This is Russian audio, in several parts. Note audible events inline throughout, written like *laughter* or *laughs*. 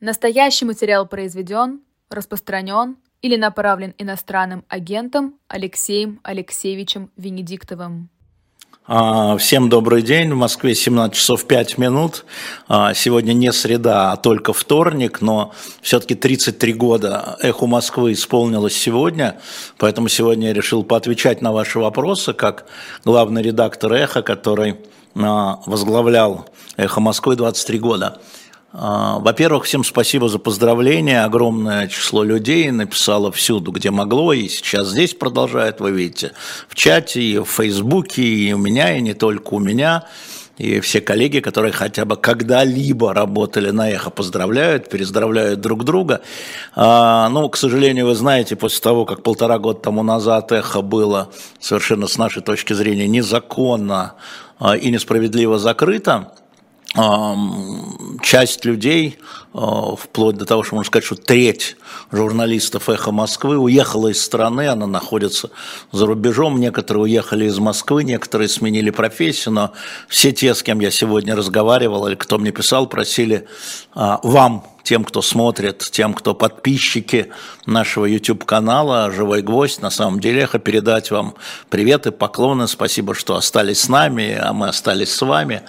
Настоящий материал произведен, распространен или направлен иностранным агентом Алексеем Алексеевичем Венедиктовым. А, всем добрый день. В Москве 17 часов 5 минут. А, сегодня не среда, а только вторник, но все-таки 33 года «Эху Москвы» исполнилось сегодня, поэтому сегодня я решил поотвечать на ваши вопросы, как главный редактор «Эхо», который а, возглавлял «Эхо Москвы» 23 года. А, во-первых, всем спасибо за поздравления. Огромное число людей написало всюду, где могло, и сейчас здесь продолжает, вы видите, в чате, и в Фейсбуке, и у меня, и не только у меня. И все коллеги, которые хотя бы когда-либо работали на эхо, поздравляют, перездравляют друг друга. А, ну, к сожалению, вы знаете, после того, как полтора года тому назад эхо было совершенно с нашей точки зрения незаконно а, и несправедливо закрыто, часть людей, вплоть до того, что можно сказать, что треть журналистов «Эхо Москвы» уехала из страны, она находится за рубежом, некоторые уехали из Москвы, некоторые сменили профессию, но все те, с кем я сегодня разговаривал или кто мне писал, просили а, вам тем, кто смотрит, тем, кто подписчики нашего YouTube-канала «Живой гвоздь». На самом деле, эхо передать вам привет и поклоны. Спасибо, что остались с нами, а мы остались с вами.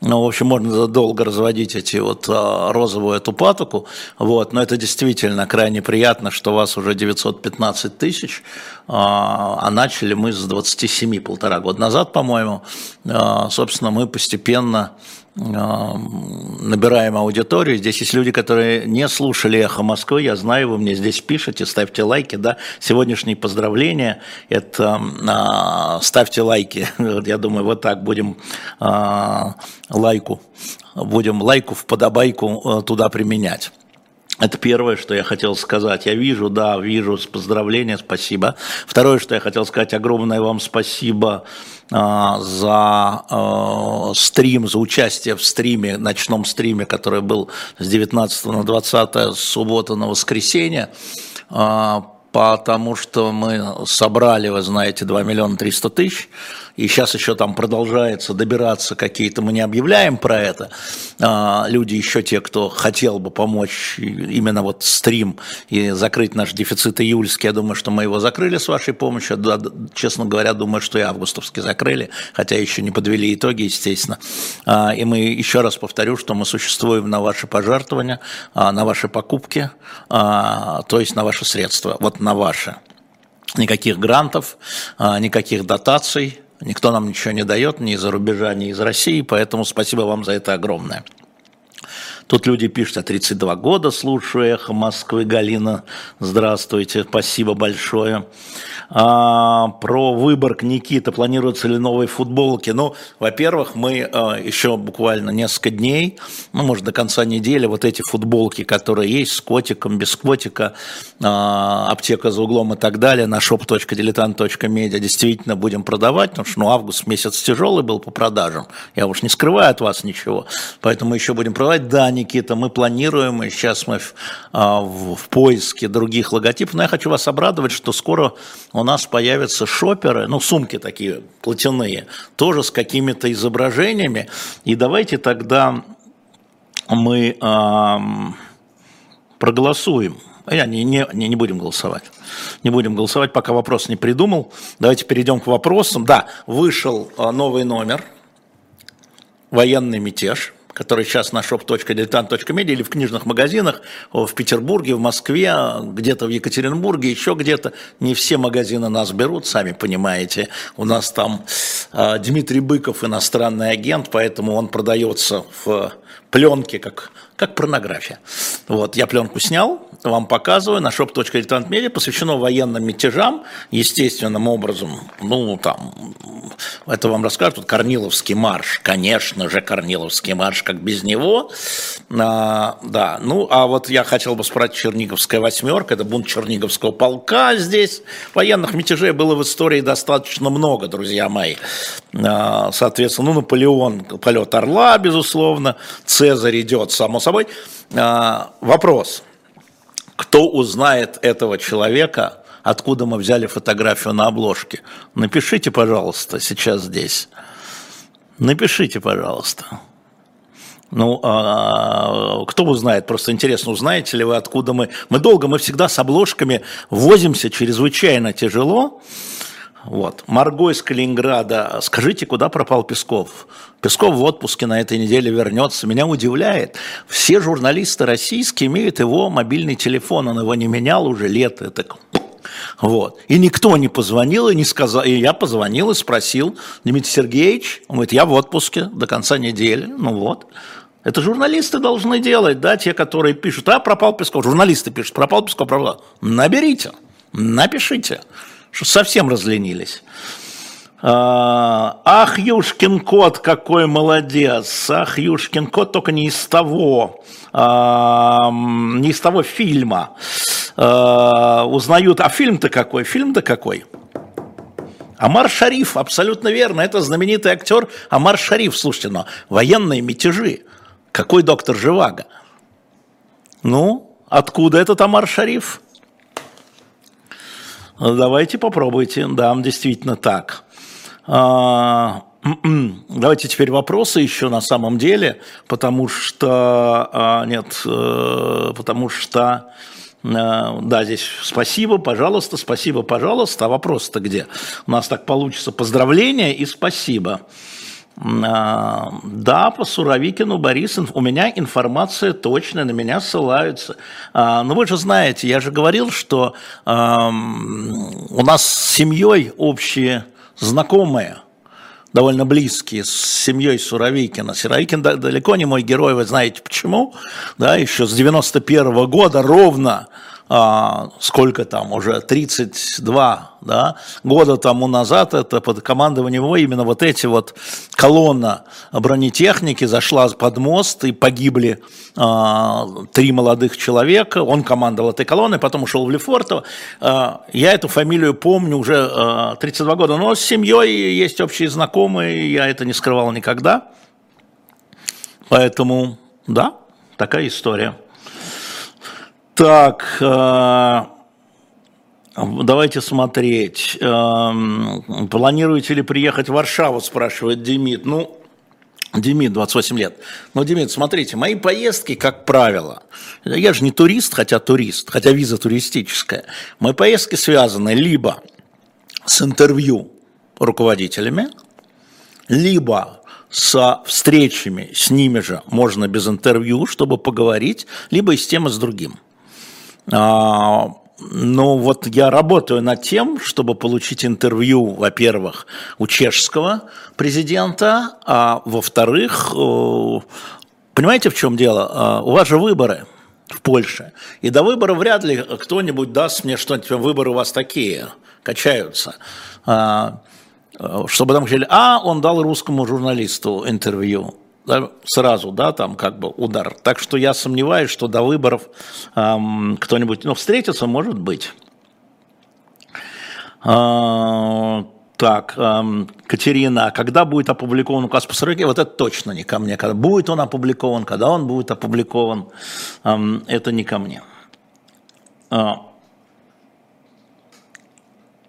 Ну, в общем, можно долго разводить эти вот а, розовую эту патоку, вот, но это действительно крайне приятно, что у вас уже 915 тысяч, а, а начали мы с 27 полтора года назад, по-моему. А, собственно, мы постепенно набираем аудиторию. Здесь есть люди, которые не слушали «Эхо Москвы», я знаю, вы мне здесь пишете, ставьте лайки, да. Сегодняшние поздравления – это э, ставьте лайки. *laughs* Я думаю, вот так будем э, лайку, будем лайку в подобайку э, туда применять. Это первое, что я хотел сказать. Я вижу, да, вижу, поздравления, спасибо. Второе, что я хотел сказать, огромное вам спасибо а, за э, стрим, за участие в стриме, ночном стриме, который был с 19 на 20 суббота на воскресенье, э, потому что мы собрали, вы знаете, 2 миллиона 300 тысяч, и сейчас еще там продолжается добираться какие-то, мы не объявляем про это, а, люди еще те, кто хотел бы помочь именно вот стрим и закрыть наш дефицит июльский, я думаю, что мы его закрыли с вашей помощью, да, честно говоря, думаю, что и августовский закрыли, хотя еще не подвели итоги, естественно. А, и мы еще раз повторю, что мы существуем на ваши пожертвования, а, на ваши покупки, то есть на ваши средства, вот на ваши. Никаких грантов, никаких дотаций, Никто нам ничего не дает, ни из-за рубежа, ни из России, поэтому спасибо вам за это огромное. Тут люди пишут, я 32 года слушаю «Эхо Москвы». Галина, здравствуйте, спасибо большое. А, про Выборг Никита, планируются ли новые футболки? Ну, во-первых, мы а, еще буквально несколько дней, ну, может, до конца недели, вот эти футболки, которые есть с котиком, без котика, а, аптека за углом и так далее, на shop.diletant.media действительно будем продавать, потому что ну, август месяц тяжелый был по продажам, я уж не скрываю от вас ничего, поэтому еще будем продавать. Да, Никита, мы планируем, и сейчас мы в, в, в поиске других логотипов, но я хочу вас обрадовать, что скоро у нас появятся шоперы, ну, сумки такие платяные, тоже с какими-то изображениями. И давайте тогда мы э, проголосуем. Я не, не, не, не будем голосовать. Не будем голосовать, пока вопрос не придумал. Давайте перейдем к вопросам. Да, вышел новый номер «Военный мятеж» который сейчас на shop.diletant.media или в книжных магазинах в Петербурге, в Москве, где-то в Екатеринбурге, еще где-то. Не все магазины нас берут, сами понимаете. У нас там э, Дмитрий Быков, иностранный агент, поэтому он продается в пленке, как, как порнография. Вот, я пленку снял, вам показываю, на shop.diletantmedia посвящено военным мятежам, естественным образом, ну, там, это вам расскажут, тут Корниловский марш, конечно же, Корниловский марш, как без него, а, да, ну, а вот я хотел бы спросить Черниговская восьмерка, это бунт Черниговского полка здесь, военных мятежей было в истории достаточно много, друзья мои, а, соответственно, ну, Наполеон, полет Орла, безусловно, Цезарь идет, само собой, а, вопрос, кто узнает этого человека, откуда мы взяли фотографию на обложке. Напишите, пожалуйста, сейчас здесь. Напишите, пожалуйста. Ну, а, кто узнает, просто интересно, узнаете ли вы, откуда мы. Мы долго, мы всегда с обложками возимся, чрезвычайно тяжело. Вот. Марго из Калининграда, скажите, куда пропал Песков? Песков в отпуске на этой неделе вернется. Меня удивляет, все журналисты российские имеют его мобильный телефон, он его не менял уже лет. Это вот. И никто не позвонил и не сказал. И я позвонил и спросил, Дмитрий Сергеевич, он говорит, я в отпуске до конца недели. Ну вот. Это журналисты должны делать, да, те, которые пишут, а, пропал Песков. Журналисты пишут, пропал Песков, пропал. Наберите, напишите, что совсем разленились. А, ах, Юшкин кот, какой молодец. Ах, Юшкин кот, только не из того, а, не из того фильма. А, узнают, а фильм-то какой? Фильм-то какой? Амар Шариф, абсолютно верно, это знаменитый актер Амар Шариф, слушайте, но военные мятежи. Какой доктор Живаго? Ну, откуда этот Амар Шариф? Давайте попробуйте. Да, действительно так. А, м-м, давайте теперь вопросы еще на самом деле, потому что а, нет, э, потому что э, да, здесь спасибо, пожалуйста, спасибо, пожалуйста. А вопрос-то где? У нас так получится поздравления и спасибо. А, да, по Суровикину, Борис, у меня информация точная, на меня ссылаются. А, но вы же знаете, я же говорил, что у нас с семьей общие знакомые, довольно близкие с семьей Суровикина. Суровикин далеко не мой герой, вы знаете почему. Да, еще с 91 -го года ровно сколько там, уже 32 да, года тому назад, это под командованием его именно вот эти вот колонна бронетехники зашла под мост и погибли а, три молодых человека, он командовал этой колонной, потом ушел в Лефортово. А, я эту фамилию помню уже а, 32 года, но с семьей есть общие знакомые, я это не скрывал никогда. Поэтому, да, такая история. Так, э, давайте смотреть. Э, планируете ли приехать в Варшаву, спрашивает Демид. Ну, Демид, 28 лет. Ну, Демид, смотрите, мои поездки, как правило, я же не турист, хотя турист, хотя виза туристическая. Мои поездки связаны либо с интервью руководителями, либо со встречами с ними же можно без интервью, чтобы поговорить, либо и с тем, и с другим. А, ну вот я работаю над тем, чтобы получить интервью, во-первых, у чешского президента, а во-вторых, э, понимаете, в чем дело? А, у вас же выборы в Польше. И до выборов вряд ли кто-нибудь даст мне что-нибудь, выборы у вас такие, качаются. А, э, чтобы там говорили, а, он дал русскому журналисту интервью сразу, да, там как бы удар. Так что я сомневаюсь, что до выборов эм, кто-нибудь, ну, встретится, может быть. А, так, эм, Катерина, а когда будет опубликован указ по сроке? Вот это точно не ко мне. Когда будет он опубликован, когда он будет опубликован, эм, это не ко мне. А,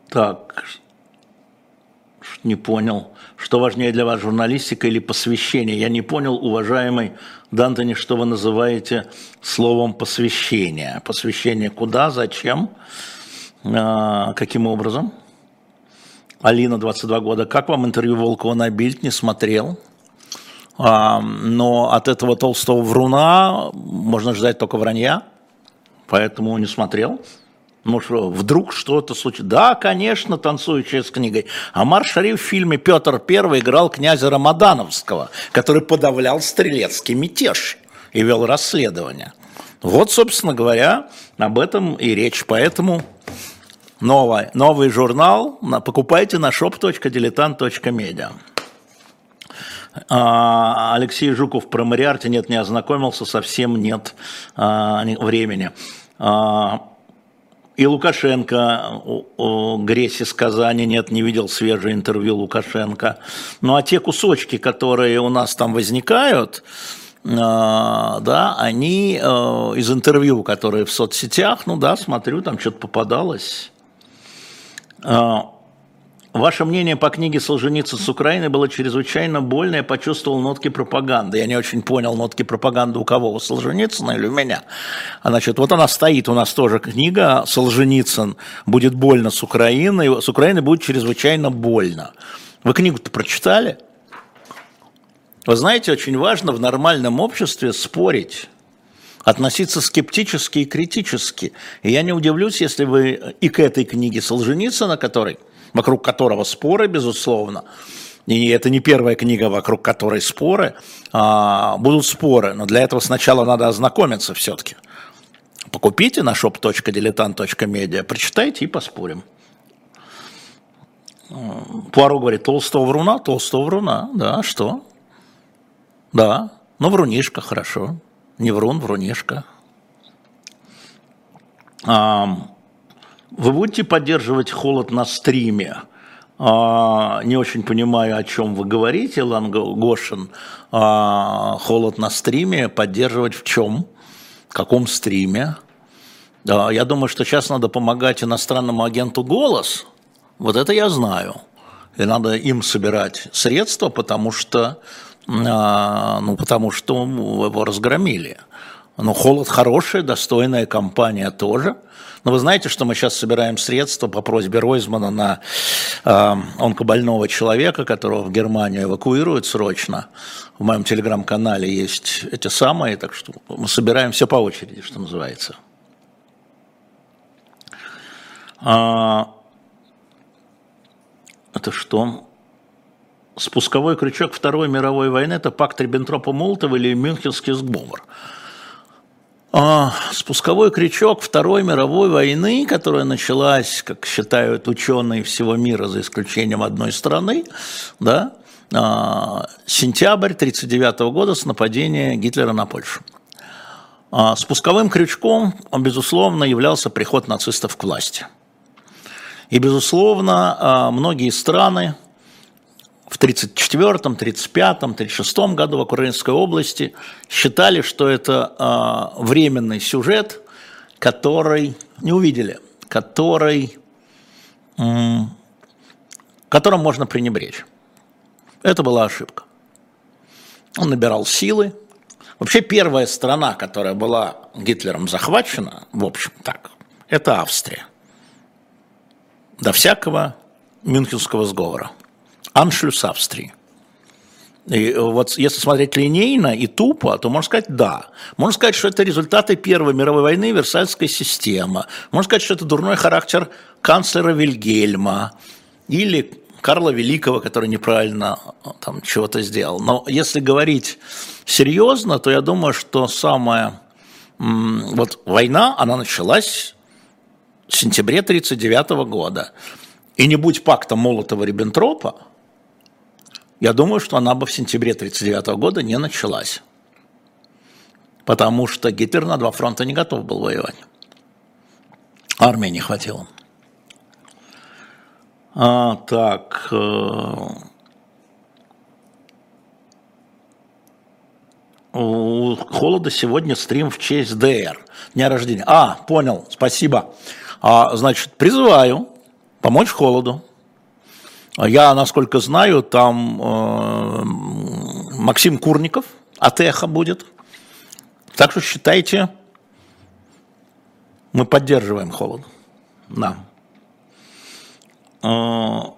так, не понял. Что важнее для вас, журналистика или посвящение? Я не понял, уважаемый Дантони, что вы называете словом посвящение. Посвящение куда, зачем, а, каким образом? Алина, 22 года. Как вам интервью Волкова на Бильд? Не смотрел. А, но от этого толстого вруна можно ждать только вранья, поэтому не смотрел. Ну что, вдруг что-то случилось? Да, конечно, танцующая с книгой. Амар Шариф в фильме «Петр I» играл князя Рамадановского, который подавлял стрелецкий мятеж и вел расследование. Вот, собственно говоря, об этом и речь. Поэтому новый, новый журнал покупайте на shop.diletant.media. А, Алексей Жуков про Мариарте нет, не ознакомился, совсем нет а, времени. И Лукашенко, Гресь из Казани, нет, не видел свежее интервью Лукашенко. Ну а те кусочки, которые у нас там возникают, э, да, они э, из интервью, которые в соцсетях, ну да, смотрю, там что-то попадалось. Ваше мнение по книге Солженицын с Украины было чрезвычайно больно. Я почувствовал нотки пропаганды. Я не очень понял нотки пропаганды у кого? У Солженицына или у меня? А значит, вот она стоит, у нас тоже книга Солженицын «Будет больно с Украиной». С Украиной будет чрезвычайно больно. Вы книгу-то прочитали? Вы знаете, очень важно в нормальном обществе спорить относиться скептически и критически. И я не удивлюсь, если вы и к этой книге Солженицына, который – вокруг которого споры, безусловно, и это не первая книга, вокруг которой споры, а, будут споры, но для этого сначала надо ознакомиться все-таки. Покупите на shop.diletant.media, прочитайте и поспорим. Пуаро говорит, толстого вруна, толстого вруна, да, что? Да, ну врунишка, хорошо. Не врун, врунишка. Вы будете поддерживать холод на стриме? А, не очень понимаю, о чем вы говорите, Лан Гошин. А, холод на стриме поддерживать в чем? В каком стриме? Я думаю, что сейчас надо помогать иностранному агенту «Голос». Вот это я знаю. И надо им собирать средства, потому что, а, ну, потому что его разгромили. Но «Холод» хорошая, достойная компания тоже – но вы знаете, что мы сейчас собираем средства по просьбе Ройзмана на э, онкобольного человека, которого в Германию эвакуируют срочно. В моем телеграм-канале есть эти самые, так что мы собираем все по очереди, что называется. А, это что? Спусковой крючок Второй мировой войны – это пакт Риббентропа-Молотова или Мюнхенский сговор – спусковой крючок Второй мировой войны, которая началась, как считают ученые всего мира, за исключением одной страны, да, а, сентябрь 1939 года с нападения Гитлера на Польшу. А, спусковым крючком, безусловно, являлся приход нацистов к власти. И, безусловно, многие страны в 1934, 1935, 1936 году в Украинской области считали, что это э, временный сюжет, который не увидели, который, э, которым можно пренебречь. Это была ошибка. Он набирал силы. Вообще первая страна, которая была Гитлером захвачена, в общем так, это Австрия. До всякого Мюнхенского сговора – аншлюс Австрии. И вот если смотреть линейно и тупо, то можно сказать да. Можно сказать, что это результаты Первой мировой войны, Версальская система. Можно сказать, что это дурной характер канцлера Вильгельма или Карла Великого, который неправильно там чего-то сделал. Но если говорить серьезно, то я думаю, что самая вот война, она началась в сентябре 1939 года. И не будь пакта Молотова-Риббентропа, я думаю, что она бы в сентябре 1939 года не началась. Потому что Гитлер на два фронта не готов был воевать. Армии не хватило. А, так. Э, у Холода сегодня стрим в честь ДР. Дня рождения. А, понял, спасибо. А, значит, призываю помочь Холоду. Я, насколько знаю, там э, Максим Курников от «Эхо» будет. Так что считайте, мы поддерживаем холод. Да. Э,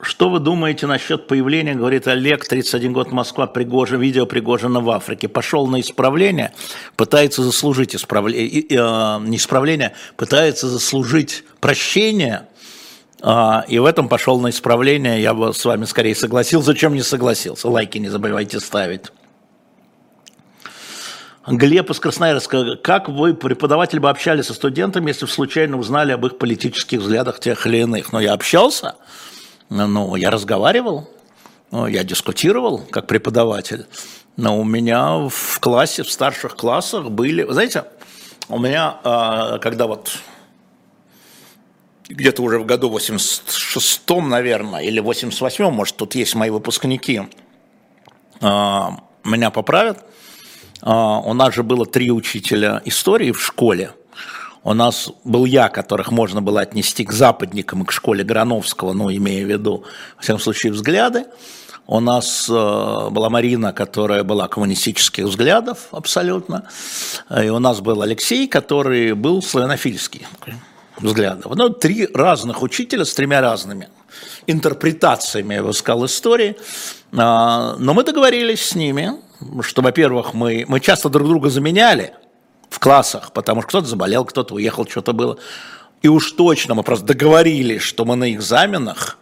что вы думаете насчет появления, говорит Олег, 31 год Москва, Пригожин, видео Пригожина в Африке. Пошел на исправление, пытается заслужить исправление, э, не исправление, пытается заслужить прощение – а, и в этом пошел на исправление. Я бы с вами скорее согласился, чем не согласился. Лайки не забывайте ставить. Глеб из Красноярска. Как вы, преподаватель, бы общались со студентами, если бы случайно узнали об их политических взглядах тех или иных? Но я общался, ну, я разговаривал, ну, я дискутировал как преподаватель. Но у меня в классе, в старших классах были... Знаете, у меня, а, когда вот где-то уже в году 86-м, наверное, или 88-м, может, тут есть мои выпускники, а, меня поправят. А, у нас же было три учителя истории в школе. У нас был я, которых можно было отнести к западникам и к школе Грановского, ну, имея в виду, во всяком случае, взгляды. У нас э, была Марина, которая была коммунистических взглядов абсолютно. И у нас был Алексей, который был славянофильский взглядов. Ну, три разных учителя с тремя разными интерпретациями, я бы сказал, истории. А, но мы договорились с ними, что, во-первых, мы, мы часто друг друга заменяли в классах, потому что кто-то заболел, кто-то уехал, что-то было. И уж точно мы просто договорились, что мы на экзаменах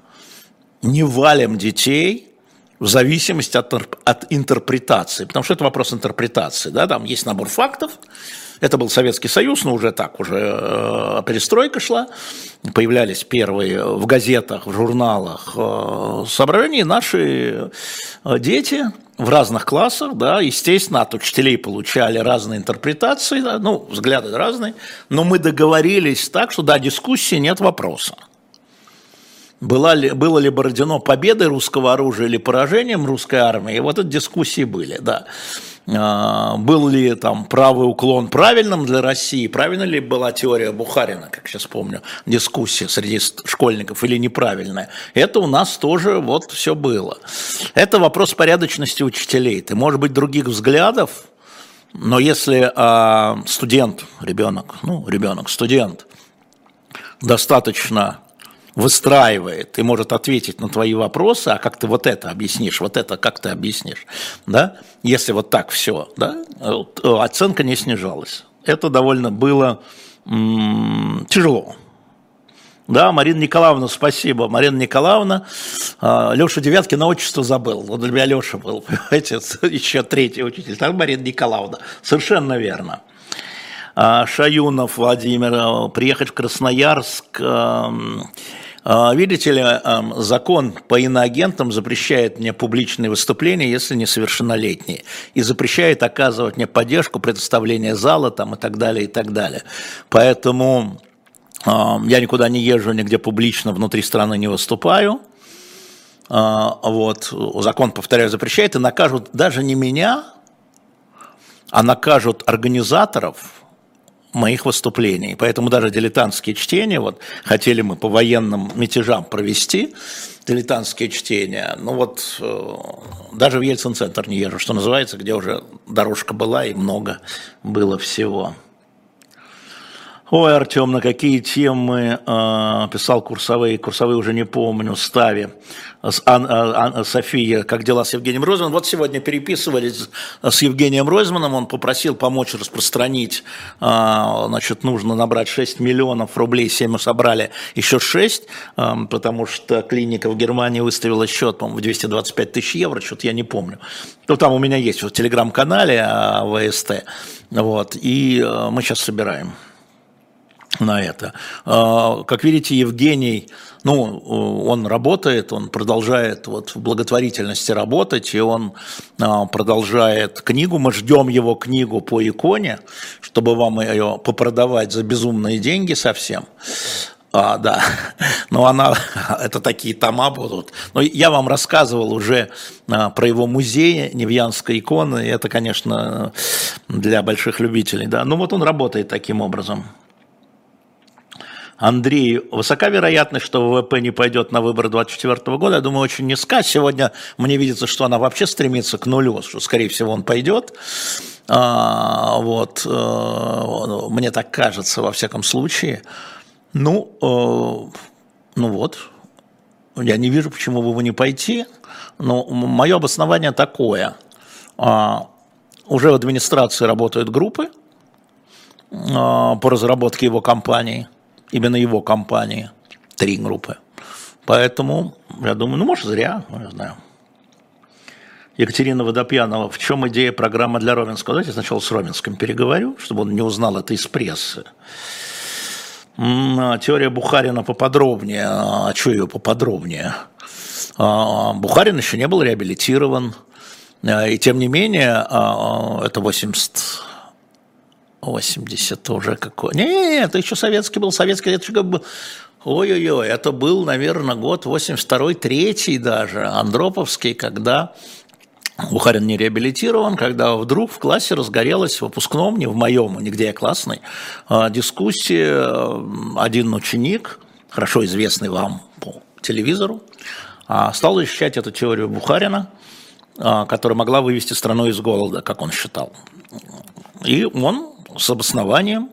не валим детей в зависимости от, от интерпретации, потому что это вопрос интерпретации, да, там есть набор фактов, это был Советский Союз, но уже так, уже э, перестройка шла, появлялись первые в газетах, в журналах э, собрания, наши э, дети в разных классах, да, естественно, от учителей получали разные интерпретации, да, ну, взгляды разные, но мы договорились так, что, да, дискуссии нет вопроса. Была ли, было ли Бородино победой русского оружия или поражением русской армии? Вот эти дискуссии были, да. А, был ли там правый уклон правильным для России, правильно ли была теория Бухарина, как сейчас помню, дискуссия среди школьников или неправильная. Это у нас тоже вот все было. Это вопрос порядочности учителей. Ты, может быть, других взглядов, но если а, студент, ребенок, ну, ребенок, студент, достаточно выстраивает и может ответить на твои вопросы, а как ты вот это объяснишь, вот это как ты объяснишь, да, если вот так все, да, оценка не снижалась. Это довольно было тяжело. Да, Марина Николаевна, спасибо. Марина Николаевна, э, Леша Девяткина отчество забыл. Вот для меня Леша был, *laughs* понимаете, *laughs* еще третий учитель. Так Марина Николаевна, совершенно верно. А, Шаюнов Владимир, приехать в Красноярск, а, видите ли, закон по иноагентам запрещает мне публичные выступления, если несовершеннолетние, и запрещает оказывать мне поддержку, предоставление зала там, и так далее, и так далее. Поэтому я никуда не езжу, нигде публично внутри страны не выступаю. А, вот, закон, повторяю, запрещает, и накажут даже не меня, а накажут организаторов, моих выступлений. Поэтому даже дилетантские чтения, вот хотели мы по военным мятежам провести, дилетантские чтения, ну вот э, даже в Ельцин-центр не езжу, что называется, где уже дорожка была и много было всего. Ой, Артем, на какие темы э, писал курсовые, курсовые уже не помню, стави. С Ан, Ан, София, как дела с Евгением Ройзманом. Вот сегодня переписывались с Евгением Ройзманом, он попросил помочь распространить, э, значит, нужно набрать 6 миллионов рублей, 7 мы собрали, еще 6, э, потому что клиника в Германии выставила счет, по-моему, в 225 тысяч евро, что-то я не помню. Ну, там у меня есть в телеграм-канале ВСТ, вот, и мы сейчас собираем на это. А, как видите, Евгений, ну, он работает, он продолжает вот в благотворительности работать, и он а, продолжает книгу. Мы ждем его книгу по иконе, чтобы вам ее попродавать за безумные деньги совсем. А, да, *laughs* но она, *laughs* это такие тома будут. Но я вам рассказывал уже а, про его музей Невьянской иконы, и это, конечно, для больших любителей, да. Ну вот он работает таким образом. Андрей, высока вероятность, что ВВП не пойдет на выборы 2024 года? Я думаю, очень низка. Сегодня мне видится, что она вообще стремится к нулю, что, скорее всего, он пойдет. А, вот, а, мне так кажется, во всяком случае. Ну, а, ну вот, я не вижу, почему бы вы не пойти. Но мое обоснование такое. А, уже в администрации работают группы а, по разработке его компании – именно его компании, три группы. Поэтому, я думаю, ну, может, зря, ну, не знаю. Екатерина Водопьянова, в чем идея программы для Ровенского? Давайте сначала с Ровенским переговорю, чтобы он не узнал это из прессы. А, теория Бухарина поподробнее. А что ее поподробнее? А, Бухарин еще не был реабилитирован. А, и тем не менее, это 80 80 уже какой. Не, это еще советский был, советский, это еще был, ой-ой-ой, это был, наверное, год 82-3 даже, Андроповский, когда Бухарин не реабилитирован, когда вдруг в классе разгорелась в выпускном, не в моем, нигде я классный, а, дискуссия. Один ученик, хорошо известный вам по телевизору, а, стал защищать эту теорию Бухарина, а, которая могла вывести страну из голода, как он считал. И он с обоснованием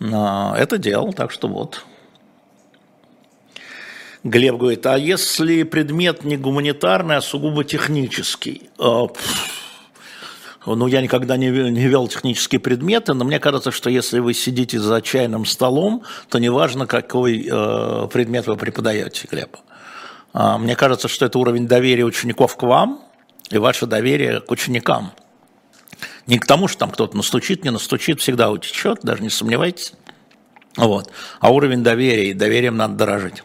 это делал, так что вот. Глеб говорит, а если предмет не гуманитарный, а сугубо технический? А, ну, я никогда не, не вел технические предметы, но мне кажется, что если вы сидите за чайным столом, то неважно, какой э, предмет вы преподаете, Глеб. А, мне кажется, что это уровень доверия учеников к вам и ваше доверие к ученикам. Не к тому, что там кто-то настучит, не настучит, всегда утечет, даже не сомневайтесь. Вот. А уровень доверия, и доверием надо дорожить.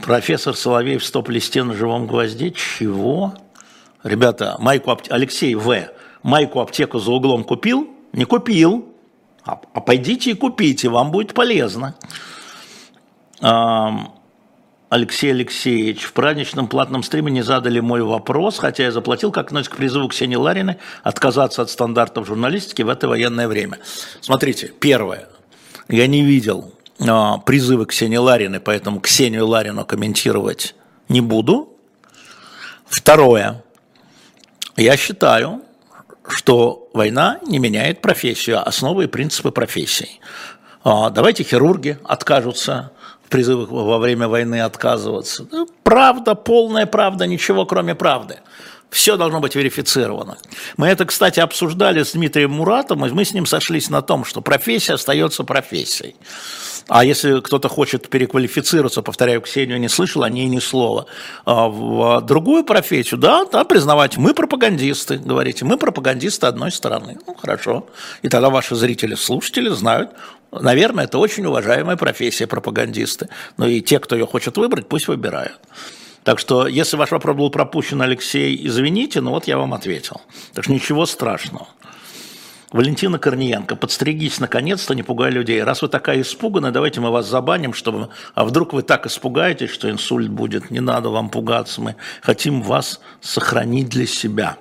Профессор Соловей в стоп-листе на живом гвозде. Чего? Ребята, майку Алексей В. Майку аптеку за углом купил? Не купил. А, а пойдите и купите, вам будет полезно. Алексей Алексеевич, в праздничном платном стриме не задали мой вопрос, хотя я заплатил, как относится к призыву Ксении Ларины отказаться от стандартов журналистики в это военное время. Смотрите, первое. Я не видел а, призывы Ксении Ларины, поэтому Ксению Ларину комментировать не буду. Второе. Я считаю, что война не меняет профессию, а основы и принципы профессии. А, давайте хирурги откажутся в призывах во время войны отказываться. Правда, полная правда, ничего кроме правды. Все должно быть верифицировано. Мы это, кстати, обсуждали с Дмитрием Муратом, и мы с ним сошлись на том, что профессия остается профессией. А если кто-то хочет переквалифицироваться, повторяю, Ксению не слышал о ней ни слова, а в другую профессию, да, да, признавать, мы пропагандисты, говорите, мы пропагандисты одной страны. Ну, хорошо. И тогда ваши зрители, слушатели знают, наверное, это очень уважаемая профессия пропагандисты. Но и те, кто ее хочет выбрать, пусть выбирают. Так что, если ваш вопрос был пропущен, Алексей, извините, но вот я вам ответил. Так что ничего страшного. Валентина Корниенко, подстригись наконец-то, не пугай людей. Раз вы такая испуганная, давайте мы вас забаним, чтобы... А вдруг вы так испугаетесь, что инсульт будет? Не надо вам пугаться, мы хотим вас сохранить для себя.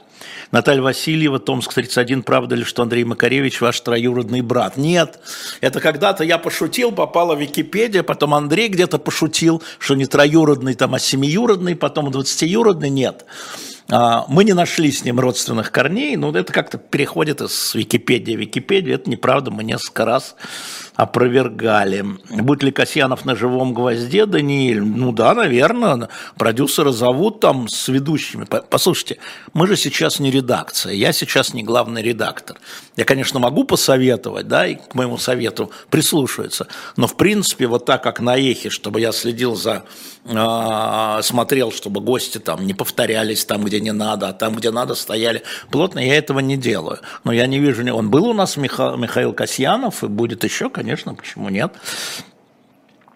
Наталья Васильева, Томск 31, правда ли, что Андрей Макаревич ваш троюродный брат? Нет, это когда-то я пошутил, попала в Википедию, потом Андрей где-то пошутил, что не троюродный, там, а семиюродный, потом двадцатиюродный, нет. А, мы не нашли с ним родственных корней, но это как-то переходит из Википедии в Википедию. Это неправда, мы несколько раз опровергали. Будет ли Касьянов на живом гвозде, Даниэль? Ну да, наверное. Продюсера зовут там с ведущими. Послушайте, мы же сейчас не редакция, я сейчас не главный редактор. Я, конечно, могу посоветовать, да, и к моему совету прислушиваться, но в принципе вот так, как на эхе, чтобы я следил за, э, смотрел, чтобы гости там не повторялись там, где не надо, а там, где надо, стояли плотно, я этого не делаю. Но я не вижу, он был у нас Миха, Михаил Касьянов, и будет еще, конечно, почему нет.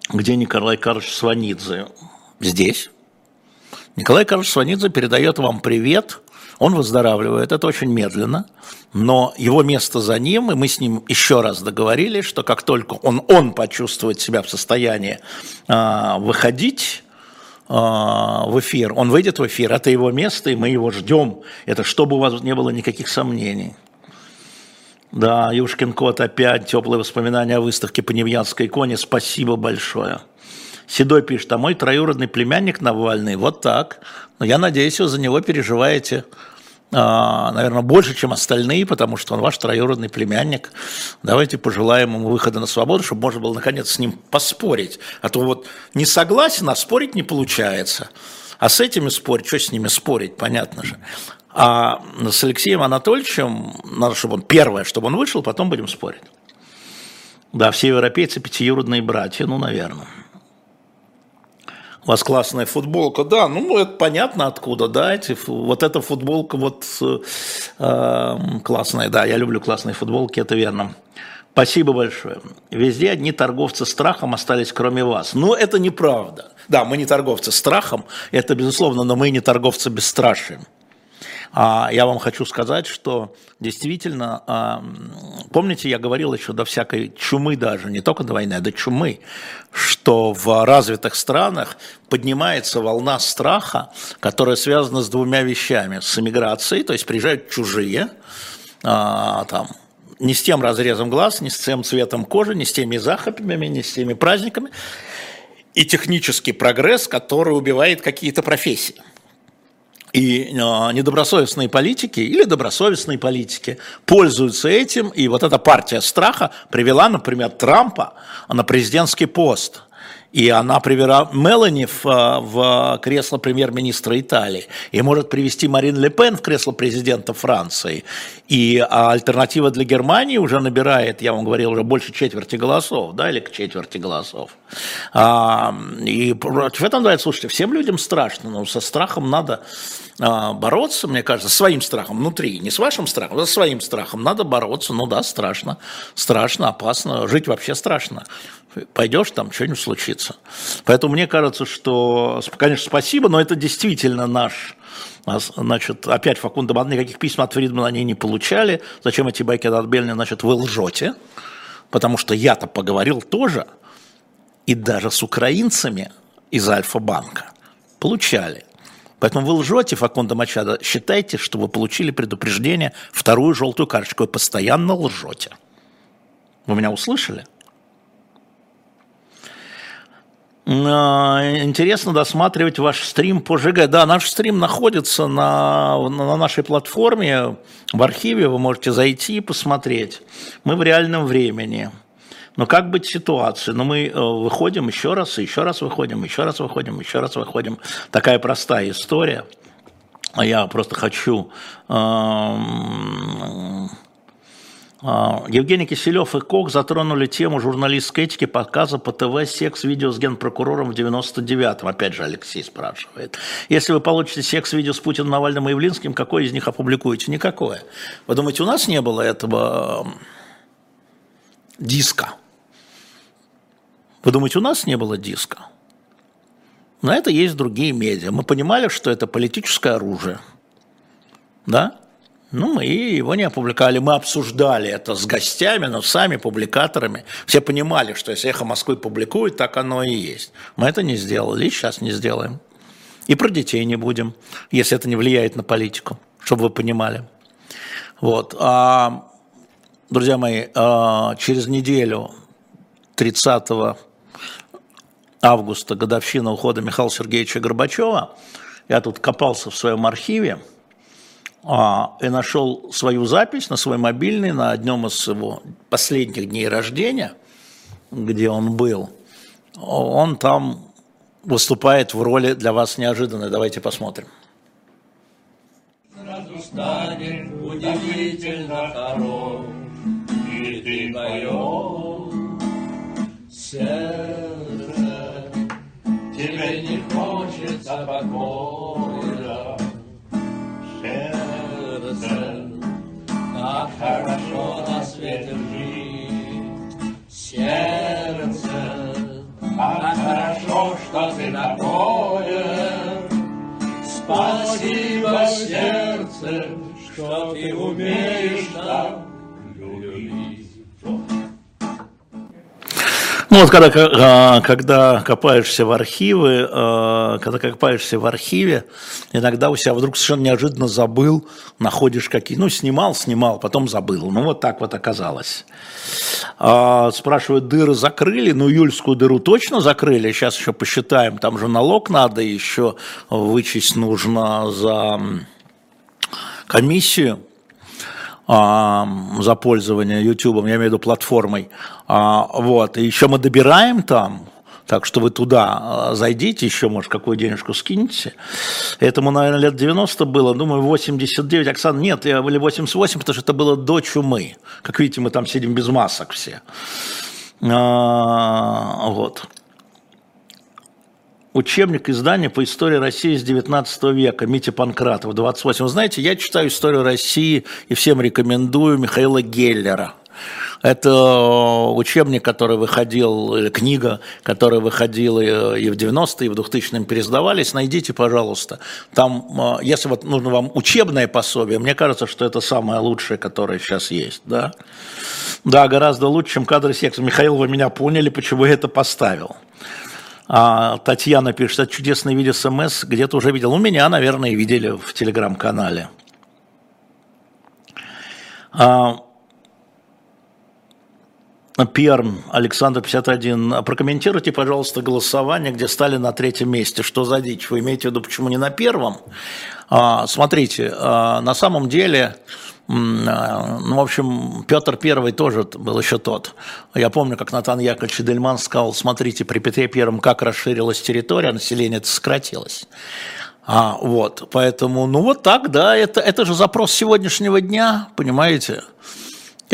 Где Николай Карлович Сванидзе? Здесь. Николай Карлович Сванидзе передает вам привет – он выздоравливает, это очень медленно, но его место за ним, и мы с ним еще раз договорились, что как только он, он почувствует себя в состоянии э, выходить э, в эфир, он выйдет в эфир, это его место, и мы его ждем. Это чтобы у вас не было никаких сомнений. Да, Юшкин кот опять, теплые воспоминания о выставке по Невьянской иконе, спасибо большое. Седой пишет, а мой троюродный племянник Навальный, вот так. Но я надеюсь, вы за него переживаете, а, наверное, больше, чем остальные, потому что он ваш троюродный племянник. Давайте пожелаем ему выхода на свободу, чтобы можно было наконец с ним поспорить. А то вот не согласен, а спорить не получается. А с этими спорить, что с ними спорить, понятно же. А с Алексеем Анатольевичем надо, чтобы он первое, чтобы он вышел, потом будем спорить. Да, все европейцы пятиюродные братья, ну, наверное. У вас классная футболка, да, ну это понятно откуда, да, эти, вот эта футболка вот э, классная, да, я люблю классные футболки, это верно. Спасибо большое. Везде одни торговцы страхом остались, кроме вас. Ну, это неправда. Да, мы не торговцы страхом, это безусловно, но мы не торговцы бесстрашием. А я вам хочу сказать, что действительно, а, помните, я говорил еще до всякой чумы даже, не только до войны, а до чумы, что в развитых странах поднимается волна страха, которая связана с двумя вещами. С эмиграцией, то есть приезжают чужие, а, там, не с тем разрезом глаз, не с тем цветом кожи, не с теми захопами, не с теми праздниками, и технический прогресс, который убивает какие-то профессии. И э, недобросовестные политики или добросовестные политики пользуются этим, и вот эта партия страха привела, например, Трампа на президентский пост – и она привела Мелани в, э, в кресло премьер-министра Италии, и может привести Марин Ле Пен в кресло президента Франции. И а альтернатива для Германии уже набирает, я вам говорил, уже больше четверти голосов, да, или к четверти голосов. А, и против этого, да, слушайте, всем людям страшно, но со страхом надо а, бороться, мне кажется, своим страхом внутри, не с вашим страхом, а со своим страхом надо бороться, ну да, страшно, страшно, опасно, жить вообще страшно пойдешь, там что-нибудь случится. Поэтому мне кажется, что, конечно, спасибо, но это действительно наш Значит, опять Факунда Бан никаких писем от Фридмана они не получали. Зачем эти байки от Бельни? Значит, вы лжете, потому что я-то поговорил тоже, и даже с украинцами из Альфа-банка получали. Поэтому вы лжете, Факунда Мачада, считайте, что вы получили предупреждение, вторую желтую карточку. Вы постоянно лжете. Вы меня услышали? А, интересно досматривать ваш стрим по ЖГ. Да, наш стрим находится на, на нашей платформе, в архиве, вы можете зайти и посмотреть. Мы в реальном времени. Но как быть ситуацией? Ну, мы э, выходим еще раз, еще раз выходим, еще раз выходим, еще раз выходим. Такая простая история. Я просто хочу а, Евгений Киселев и Кок затронули тему журналистской этики показа по ТВ секс-видео с генпрокурором в 99-м. Опять же Алексей спрашивает. Если вы получите секс-видео с Путиным, Навальным и Явлинским, какое из них опубликуете? Никакое. Вы думаете, у нас не было этого диска? Вы думаете, у нас не было диска? На это есть другие медиа. Мы понимали, что это политическое оружие. Да? Ну, мы его не опубликовали, мы обсуждали это с гостями, но сами публикаторами. Все понимали, что если «Эхо Москвы» публикует, так оно и есть. Мы это не сделали и сейчас не сделаем. И про детей не будем, если это не влияет на политику, чтобы вы понимали. Вот. А, друзья мои, а, через неделю, 30 августа, годовщина ухода Михаила Сергеевича Горбачева, я тут копался в своем архиве – и нашел свою запись на свой мобильный на одном из его последних дней рождения, где он был. Он там выступает в роли для вас неожиданной. Давайте посмотрим. Сразу станешь удивительно хорош, и ты поешь сердце, тебе не хочется покоя, как хорошо на свете жить. Сердце, как хорошо, что ты такое. Спасибо, сердце, что ты умеешь Ну вот когда, а, когда копаешься в архивы, а, когда копаешься в архиве, иногда у себя вдруг совершенно неожиданно забыл, находишь какие, ну снимал, снимал, потом забыл. Ну вот так вот оказалось. А, спрашивают, дыры закрыли? Ну июльскую дыру точно закрыли, сейчас еще посчитаем, там же налог надо еще вычесть нужно за комиссию за пользование YouTube, я имею в виду платформой. А, вот, и еще мы добираем там, так что вы туда а, зайдите, еще, может, какую денежку скинете. Этому, наверное, лет 90 было, думаю, 89. Оксана, нет, я были 88, потому что это было до чумы. Как видите, мы там сидим без масок все. А, вот учебник издания по истории России с 19 века Митя Панкратов, 28. Вы знаете, я читаю историю России и всем рекомендую Михаила Геллера. Это учебник, который выходил, книга, которая выходила и в 90-е, и в 2000-е пересдавались. Найдите, пожалуйста. Там, если вот нужно вам учебное пособие, мне кажется, что это самое лучшее, которое сейчас есть. Да, да гораздо лучше, чем кадры секса. Михаил, вы меня поняли, почему я это поставил. А, Татьяна пишет, это чудесный видео смс, где-то уже видел. У меня, наверное, видели в телеграм-канале. А, Перм, Александр 51. Прокомментируйте, пожалуйста, голосование, где стали на третьем месте. Что за дичь? Вы имеете в виду, почему не на первом? А, смотрите, а, на самом деле а, ну, в общем, Петр Первый тоже был еще тот. Я помню, как Натан Яковлевич Дельман сказал, смотрите, при Петре Первом как расширилась территория, население это сократилось. А, вот, поэтому, ну вот так, да, это, это же запрос сегодняшнего дня, понимаете?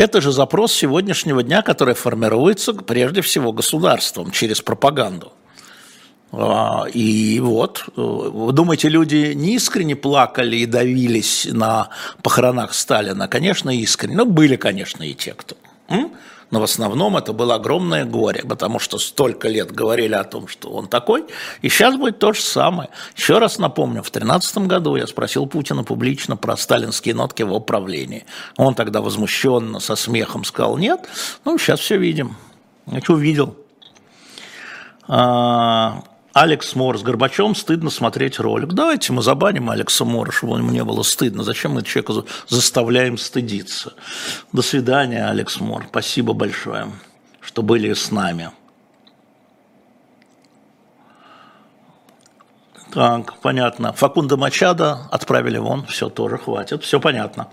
Это же запрос сегодняшнего дня, который формируется прежде всего государством через пропаганду. А, и вот, э, вы думаете, люди не искренне плакали и давились на похоронах Сталина? Конечно, искренне. Но были, конечно, и те, кто. Но в основном это было огромное горе, потому что столько лет говорили о том, что он такой, и сейчас будет то же самое. Еще раз напомню, в 2013 году я спросил Путина публично про сталинские нотки в управлении. Он тогда возмущенно, со смехом сказал нет. Ну, сейчас все видим. Я увидел. А, Алекс Мор с Горбачем стыдно смотреть ролик. Давайте мы забаним Алекса Мора, чтобы ему не было стыдно. Зачем мы человека заставляем стыдиться? До свидания, Алекс Мор. Спасибо большое, что были с нами. Так, понятно. Факунда Мачада отправили вон, все тоже хватит, все понятно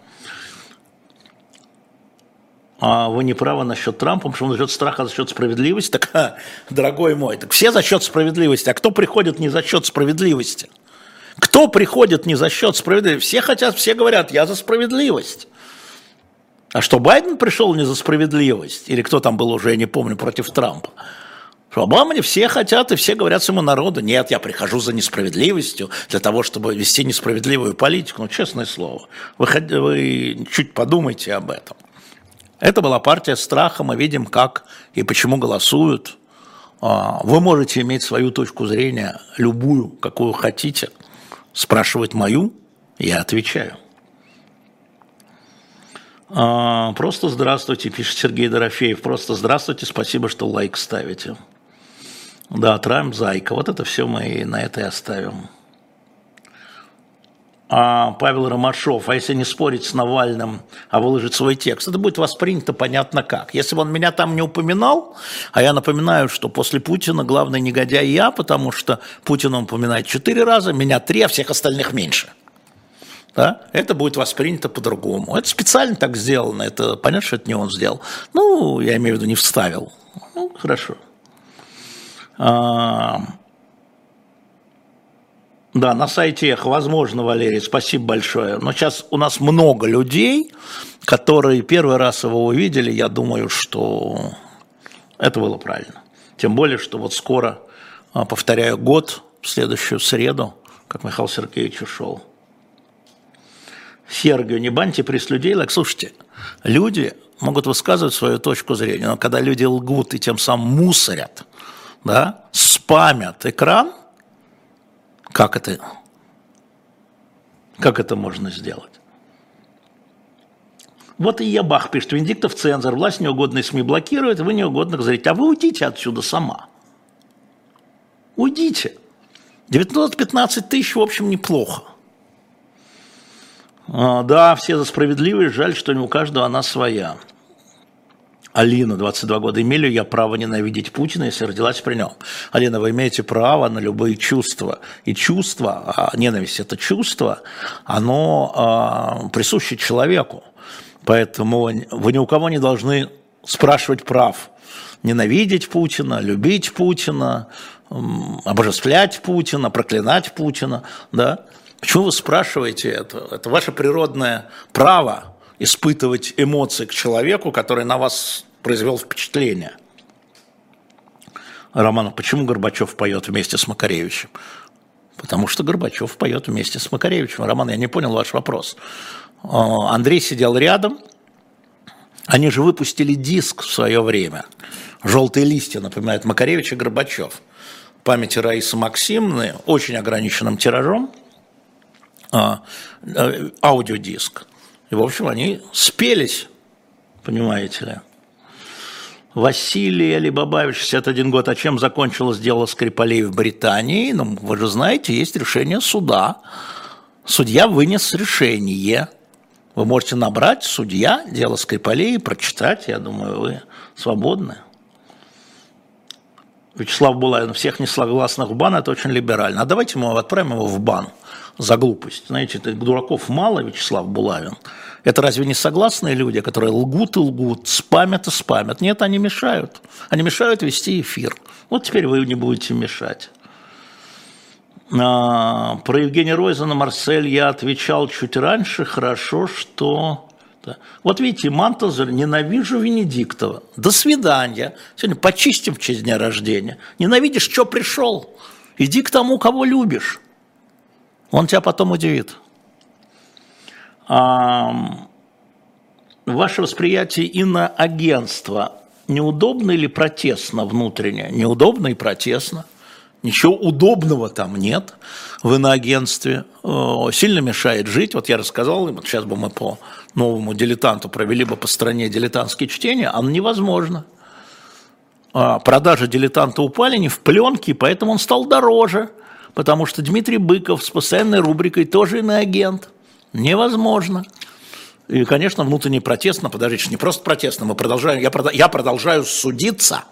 вы не правы насчет Трампа, потому что он за счет страха, за счет справедливости. Так, а, дорогой мой, так все за счет справедливости. А кто приходит не за счет справедливости? Кто приходит не за счет справедливости? Все хотят, все говорят, я за справедливость. А что Байден пришел не за справедливость? Или кто там был уже, я не помню, против Трампа? Что Обама не все хотят, и все говорят своему народу, нет, я прихожу за несправедливостью, для того, чтобы вести несправедливую политику. Ну, честное слово, вы, вы чуть подумайте об этом. Это была партия страха, мы видим, как и почему голосуют. А, вы можете иметь свою точку зрения, любую, какую хотите, спрашивать мою, я отвечаю. А, просто здравствуйте, пишет Сергей Дорофеев. Просто здравствуйте, спасибо, что лайк ставите. Да, Трамп, Зайка. Вот это все мы на это и оставим Павел Ромашов, а если не спорить с Навальным, а выложить свой текст, это будет воспринято понятно как. Если бы он меня там не упоминал, а я напоминаю, что после Путина главный негодяй я, потому что Путин он упоминает четыре раза, меня три, а всех остальных меньше. Да? Это будет воспринято по-другому. Это специально так сделано, это понятно, что это не он сделал. Ну, я имею в виду, не вставил. Ну, хорошо. Да, на сайте Эхо, возможно, Валерий, спасибо большое. Но сейчас у нас много людей, которые первый раз его увидели, я думаю, что это было правильно. Тем более, что вот скоро, а, повторяю, год, в следующую среду, как Михаил Сергеевич ушел. Сергию, не баньте пресс людей. Так, слушайте, люди могут высказывать свою точку зрения, но когда люди лгут и тем самым мусорят, да, спамят экран – как это, как это можно сделать? Вот и Ябах пишет, Венедиктов цензор, власть неугодные СМИ блокирует, вы неугодных зрите. А вы уйдите отсюда сама. Уйдите. 915 тысяч, в общем, неплохо. А, да, все за справедливость, жаль, что не у каждого она своя. Алина, 22 года, имею я право ненавидеть Путина, если родилась при нем? Алина, вы имеете право на любые чувства. И чувство, а ненависть – это чувство, оно а, присуще человеку. Поэтому вы ни у кого не должны спрашивать прав. Ненавидеть Путина, любить Путина, обожествлять Путина, проклинать Путина. Да? Почему вы спрашиваете это? Это ваше природное право испытывать эмоции к человеку, который на вас произвел впечатление. Роман, почему Горбачев поет вместе с Макаревичем? Потому что Горбачев поет вместе с Макаревичем. Роман, я не понял ваш вопрос. Андрей сидел рядом, Они же выпустили диск в свое время. «Желтые листья» напоминает Макаревич и Горбачев. Памяти Раисы Максимовны, очень ограниченным тиражом, а, а, аудиодиск. И, в общем, они спелись, понимаете ли. Василий Алибабаевич, 61 год. А чем закончилось дело Скрипалей в Британии? Ну, вы же знаете, есть решение суда. Судья вынес решение. Вы можете набрать судья, дело Скрипалей и прочитать. Я думаю, вы свободны. Вячеслав Булавин, всех несогласных в бан, это очень либерально. А давайте мы отправим его в бан за глупость. Знаете, дураков мало, Вячеслав Булавин. Это разве не согласные люди, которые лгут и лгут, спамят и спамят? Нет, они мешают. Они мешают вести эфир. Вот теперь вы не будете мешать. А, про Евгения Ройзена, Марсель я отвечал чуть раньше. Хорошо, что... Вот видите, Мантазер, ненавижу Венедиктова. До свидания. Сегодня почистим в честь дня рождения. Ненавидишь, что пришел? Иди к тому, кого любишь. Он тебя потом удивит. А, ваше восприятие иноагентства неудобно или протестно внутренне? Неудобно и протестно. Ничего удобного там нет в иноагентстве. Сильно мешает жить. Вот я рассказал, вот сейчас бы мы по новому дилетанту провели бы по стране дилетантские чтения, оно невозможно. А продажи дилетанта упали не в пленке, поэтому он стал дороже, потому что Дмитрий Быков с постоянной рубрикой тоже иноагент – Невозможно. И, конечно, внутренний протест, но подождите, не просто протест, но мы продолжаем, я, я продолжаю судиться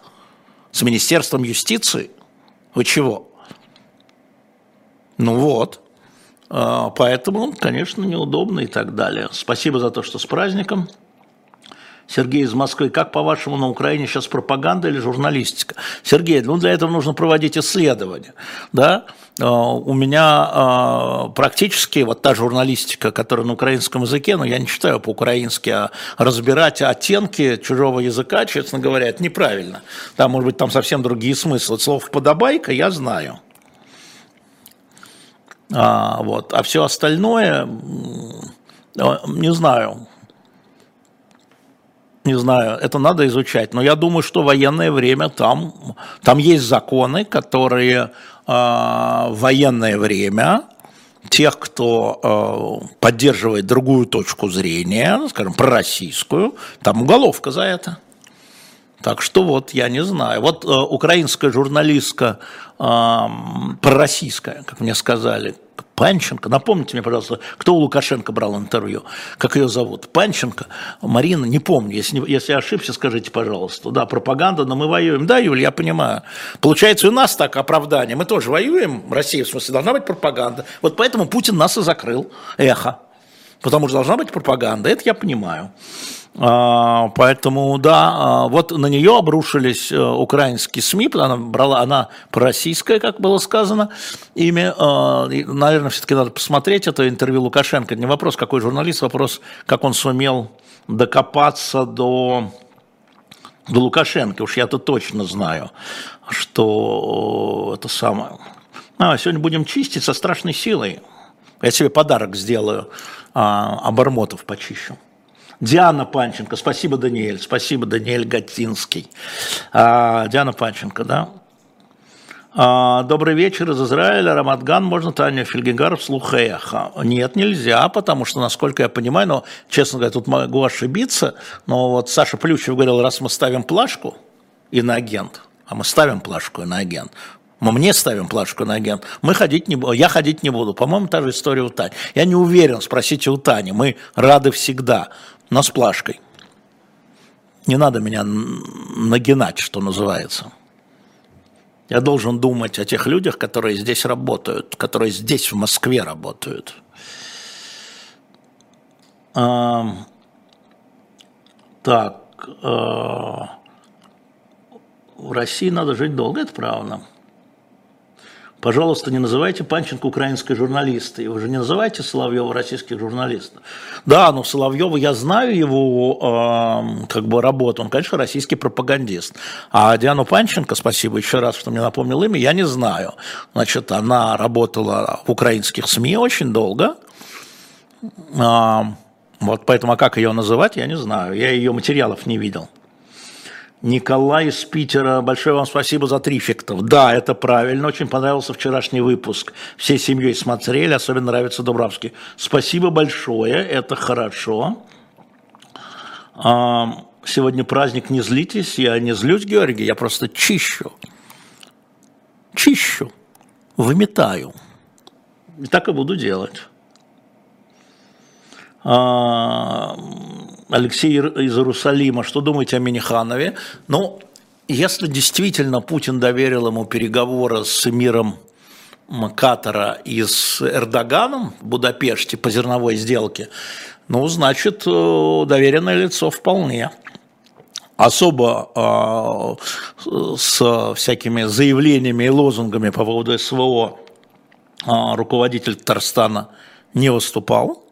с Министерством юстиции. Вы чего? Ну вот. А, поэтому, конечно, неудобно и так далее. Спасибо за то, что с праздником. Сергей из Москвы, как по-вашему на Украине сейчас пропаганда или журналистика? Сергей, ну для этого нужно проводить исследования. Да? А, у меня а, практически вот та журналистика, которая на украинском языке, но ну, я не читаю по-украински, а разбирать оттенки чужого языка, честно говоря, это неправильно. Да, может быть, там совсем другие смыслы. Слово «подобайка» я знаю. А, вот. а все остальное, не знаю, не знаю, это надо изучать. Но я думаю, что военное время там, там есть законы, которые э, военное время тех, кто э, поддерживает другую точку зрения, скажем, пророссийскую, там уголовка за это. Так что вот, я не знаю. Вот э, украинская журналистка, э, пророссийская, как мне сказали, Панченко, напомните мне, пожалуйста, кто у Лукашенко брал интервью, как ее зовут? Панченко, Марина, не помню, если, если ошибся, скажите, пожалуйста. Да, пропаганда, но мы воюем. Да, Юль, я понимаю. Получается, у нас так оправдание. Мы тоже воюем, Россия, в смысле, должна быть пропаганда. Вот поэтому Путин нас и закрыл, эхо. Потому что должна быть пропаганда, это я понимаю. А, поэтому, да, а, вот на нее обрушились э, украинские СМИ, она брала, она пророссийская, как было сказано, ими, а, наверное, все-таки надо посмотреть это интервью Лукашенко. Не вопрос, какой журналист, вопрос, как он сумел докопаться до, до Лукашенко. Уж я-то точно знаю, что это самое. А, сегодня будем чистить со страшной силой. Я себе подарок сделаю, а, обормотов почищу. Диана Панченко, спасибо, Даниэль, спасибо, Даниэль Гатинский. А, Диана Панченко, да. А, добрый вечер из Израиля, Рамадган, можно Таня Фельгенгаров, слух эхо? Нет, нельзя, потому что, насколько я понимаю, но, честно говоря, тут могу ошибиться, но вот Саша Плющев говорил, раз мы ставим плашку и на агент, а мы ставим плашку и на агент, мы мне ставим плашку на агент, мы ходить не, я ходить не буду. По-моему, та же история у Тани. Я не уверен, спросите у Тани, мы рады всегда но с плашкой. Не надо меня нагинать, что называется. Я должен думать о тех людях, которые здесь работают, которые здесь, в Москве работают. А, так, а, в России надо жить долго, это правда. Пожалуйста, не называйте Панченко украинской журналистой. Вы же не называйте Соловьева российских журналистов. Да, но Соловьева, я знаю его э, как бы работу, он, конечно, российский пропагандист. А Диану Панченко, спасибо еще раз, что мне напомнил имя, я не знаю. Значит, она работала в украинских СМИ очень долго. Э, Вот поэтому, а как ее называть, я не знаю. Я ее материалов не видел. Николай из Питера, большое вам спасибо за трифектов. Да, это правильно, очень понравился вчерашний выпуск. Всей семьей смотрели, особенно нравится Дубравский. Спасибо большое, это хорошо. Сегодня праздник, не злитесь, я не злюсь, Георгий, я просто чищу. Чищу, выметаю. И так и буду делать. Алексей из Иерусалима, что думаете о Миниханове? Ну, если действительно Путин доверил ему переговоры с миром Катара и с Эрдоганом в Будапеште по зерновой сделке, ну, значит, э, доверенное лицо вполне. Особо э, с всякими заявлениями и лозунгами по поводу СВО э, руководитель Татарстана не выступал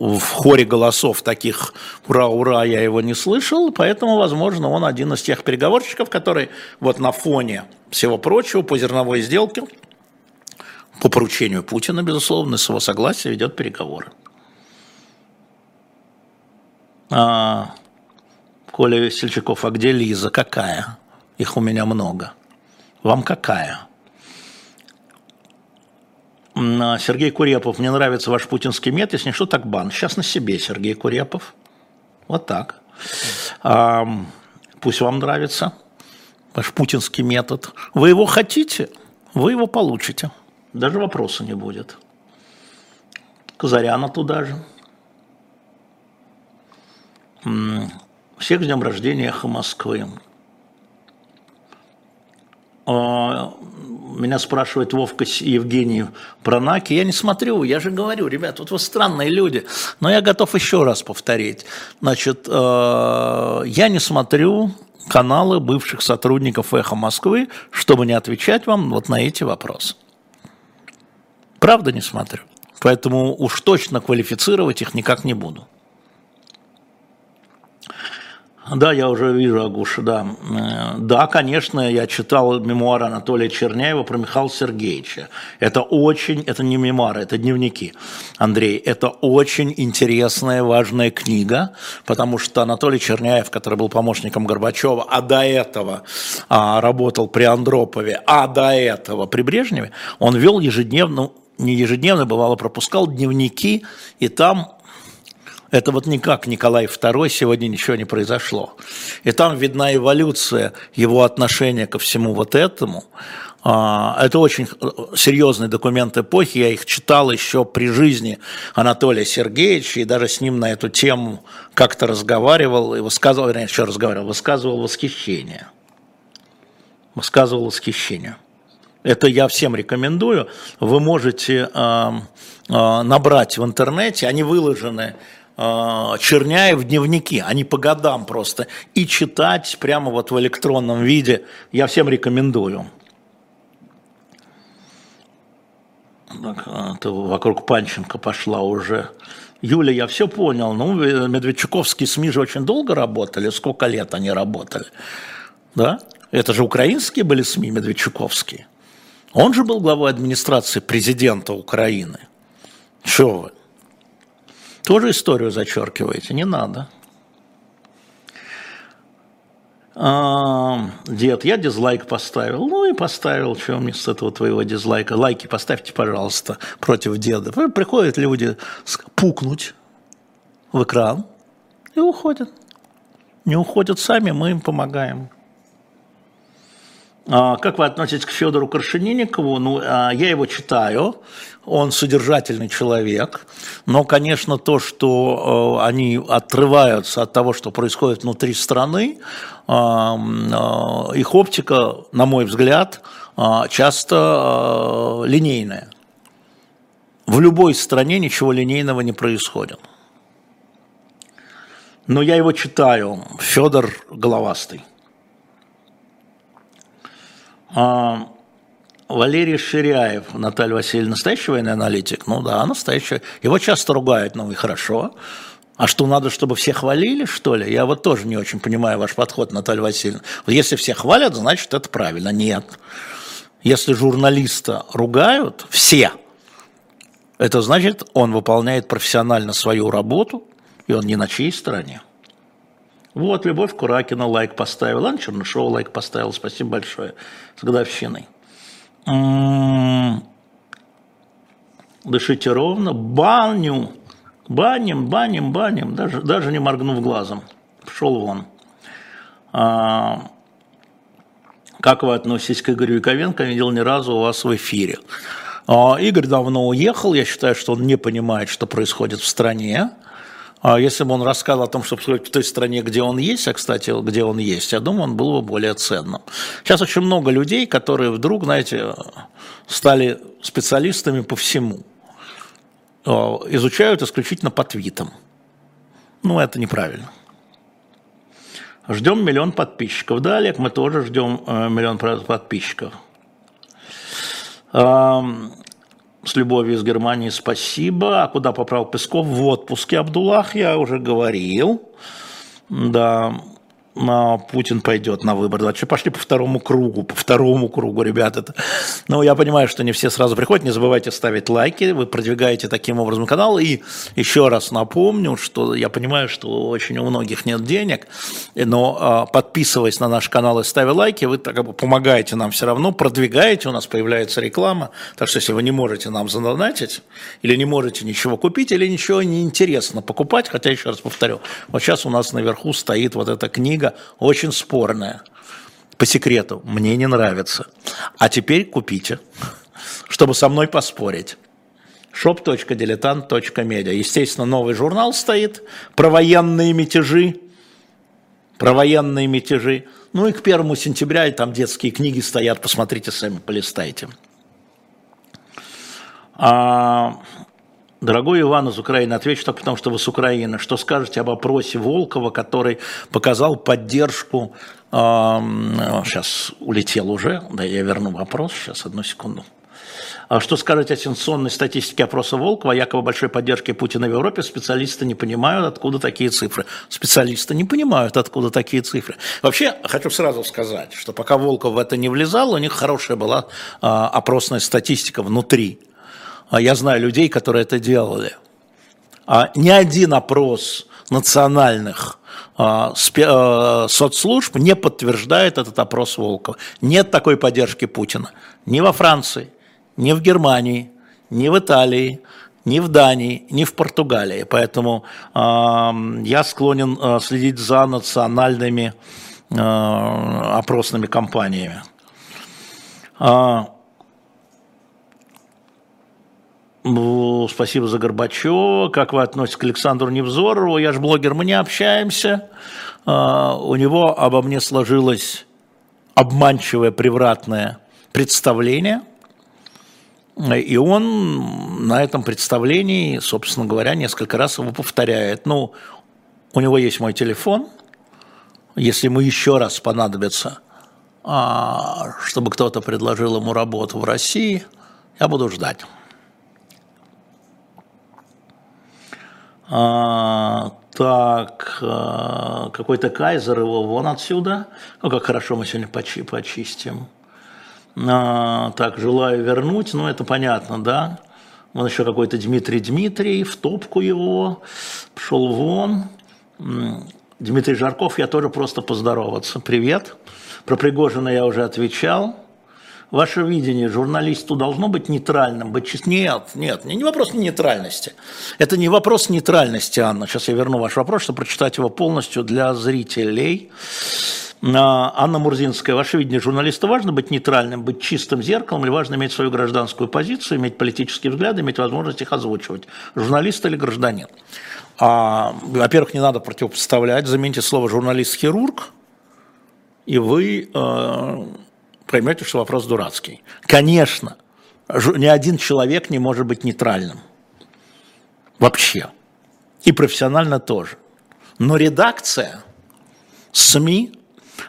в хоре голосов таких «Ура-ура!» я его не слышал, поэтому, возможно, он один из тех переговорщиков, который вот на фоне всего прочего по зерновой сделке, по поручению Путина, безусловно, с его согласия ведет переговоры. А, Коля Весельчаков, а где Лиза? Какая? Их у меня много. Вам какая? Сергей Курепов, мне нравится ваш путинский метод, если не что, так бан. Сейчас на себе, Сергей Курепов. Вот так. А, пусть вам нравится ваш путинский метод. Вы его хотите, вы его получите. Даже вопроса не будет. Казаряна туда же. Всех с днем рождения Эхо Москвы. Меня спрашивает Вовка Евгений про Наки. Я не смотрю, я же говорю, ребят, вот вы странные люди. Но я готов еще раз повторить. Значит, э, я не смотрю каналы бывших сотрудников «Эхо Москвы», чтобы не отвечать вам вот на эти вопросы. Правда не смотрю. Поэтому уж точно квалифицировать их никак не буду. Да, я уже вижу, Агуша, да. Да, конечно, я читал мемуары Анатолия Черняева про Михаила Сергеевича. Это очень, это не мемуары, это дневники, Андрей. Это очень интересная, важная книга, потому что Анатолий Черняев, который был помощником Горбачева, а до этого а, работал при Андропове, а до этого при Брежневе, он вел ежедневно, не ежедневно, бывало, пропускал дневники, и там это вот никак Николай II сегодня ничего не произошло. И там видна эволюция его отношения ко всему вот этому. А, это очень серьезный документ эпохи, я их читал еще при жизни Анатолия Сергеевича, и даже с ним на эту тему как-то разговаривал, и высказывал, вернее, еще разговаривал, высказывал восхищение. Высказывал восхищение. Это я всем рекомендую. Вы можете э, э, набрать в интернете, они выложены Э, Черняев дневники, они по годам просто, и читать прямо вот в электронном виде я всем рекомендую. Так, это вокруг Панченко пошла уже. Юля, я все понял. Ну, Медведчуковские СМИ же очень долго работали. Сколько лет они работали? Да? Это же украинские были СМИ Медведчуковские. Он же был главой администрации президента Украины. Чего вы? Тоже историю зачеркиваете? Не надо. А, дед, я дизлайк поставил. Ну и поставил, что вместо этого твоего дизлайка. Лайки поставьте, пожалуйста, против деда. Приходят люди пукнуть в экран и уходят. Не уходят сами, мы им помогаем. А, как вы относитесь к Федору Крашенинникову? Ну, а, я его читаю, он содержательный человек, но, конечно, то, что а, они отрываются от того, что происходит внутри страны, их оптика, на мой взгляд, часто линейная. В любой стране ничего линейного не происходит. Но я его читаю, Федор Головастый. А, Валерий Ширяев, Наталья Васильевна, настоящий военный аналитик? Ну да, настоящий. Его часто ругают, ну и хорошо. А что, надо, чтобы все хвалили, что ли? Я вот тоже не очень понимаю ваш подход, Наталья Васильевна. Вот если все хвалят, значит, это правильно. Нет. Если журналиста ругают, все, Это значит, он выполняет профессионально свою работу, и он не на чьей стороне. Вот, Любовь Куракина лайк поставила, Анна Чернышова лайк поставила, спасибо большое, с годовщиной. М-м-м. Дышите ровно, баню, баним, баним, баним, даже, даже не моргнув глазом, пошел вон. А, как вы относитесь к Игорю Яковенко? Я видел ни разу у вас в эфире. А, Игорь давно уехал, я считаю, что он не понимает, что происходит в стране. А если бы он рассказал о том, что происходит в той стране, где он есть, а, кстати, где он есть, я думаю, он был бы более ценным. Сейчас очень много людей, которые вдруг, знаете, стали специалистами по всему. А, изучают исключительно по твитам. Ну, это неправильно. Ждем миллион подписчиков. Да, Олег, мы тоже ждем э, миллион подписчиков. С любовью из Германии спасибо. А куда поправил Песков? В отпуске Абдуллах, я уже говорил. Да, Путин пойдет на выборы. Вообще пошли по второму кругу, по второму кругу, ребят. Это... Ну, я понимаю, что не все сразу приходят. Не забывайте ставить лайки. Вы продвигаете таким образом канал. И еще раз напомню, что я понимаю, что очень у многих нет денег, но а, подписываясь на наш канал и ставя лайки, вы так, как бы помогаете нам все равно, продвигаете, у нас появляется реклама. Так что если вы не можете нам задонатить, или не можете ничего купить, или ничего не интересно покупать, хотя еще раз повторю, вот сейчас у нас наверху стоит вот эта книга очень спорная. По секрету, мне не нравится. А теперь купите, чтобы со мной поспорить shop.diletant.media. Естественно, новый журнал стоит про военные мятежи. Про военные мятежи. Ну и к первому сентября и там детские книги стоят. Посмотрите сами, полистайте. А, Дорогой Иван из Украины, отвечу только потому, что вы с Украины. Что скажете об опросе Волкова, который показал поддержку... Э, сейчас улетел уже, да я верну вопрос, сейчас, одну секунду. А что скажете о сенсационной статистике опроса Волкова, якобы большой поддержки Путина в Европе? Специалисты не понимают, откуда такие цифры. Специалисты не понимают, откуда такие цифры. Вообще, хочу сразу сказать, что пока Волков в это не влезал, у них хорошая была э, опросная статистика внутри а я знаю людей, которые это делали. А ни один опрос национальных а, а, соцслужб не подтверждает этот опрос Волкова. Нет такой поддержки Путина ни во Франции, ни в Германии, ни в Италии, ни в Дании, ни в Португалии. Поэтому я склонен следить за национальными опросными кампаниями. Спасибо за Горбачева. Как вы относитесь к Александру Невзорову? Я же блогер, мы не общаемся. А, у него обо мне сложилось обманчивое, превратное представление. И он на этом представлении, собственно говоря, несколько раз его повторяет. Ну, у него есть мой телефон. Если ему еще раз понадобится, а, чтобы кто-то предложил ему работу в России, я буду ждать. А, так, а, какой-то кайзер его вон отсюда. Ну, как хорошо мы сегодня почи почистим. А, так, желаю вернуть, ну, это понятно, да. Вон еще какой-то Дмитрий Дмитрий, в топку его, пошел вон. Дмитрий Жарков, я тоже просто поздороваться. Привет. Про Пригожина я уже отвечал ваше видение журналисту должно быть нейтральным, быть чист... Нет, нет, не вопрос нейтральности. Это не вопрос нейтральности, Анна. Сейчас я верну ваш вопрос, чтобы прочитать его полностью для зрителей. А, Анна Мурзинская, ваше видение журналиста важно быть нейтральным, быть чистым зеркалом или важно иметь свою гражданскую позицию, иметь политические взгляды, иметь возможность их озвучивать? Журналист или гражданин? А, во-первых, не надо противопоставлять, замените слово журналист-хирург, и вы э, поймете, что вопрос дурацкий. Конечно, ни один человек не может быть нейтральным. Вообще. И профессионально тоже. Но редакция СМИ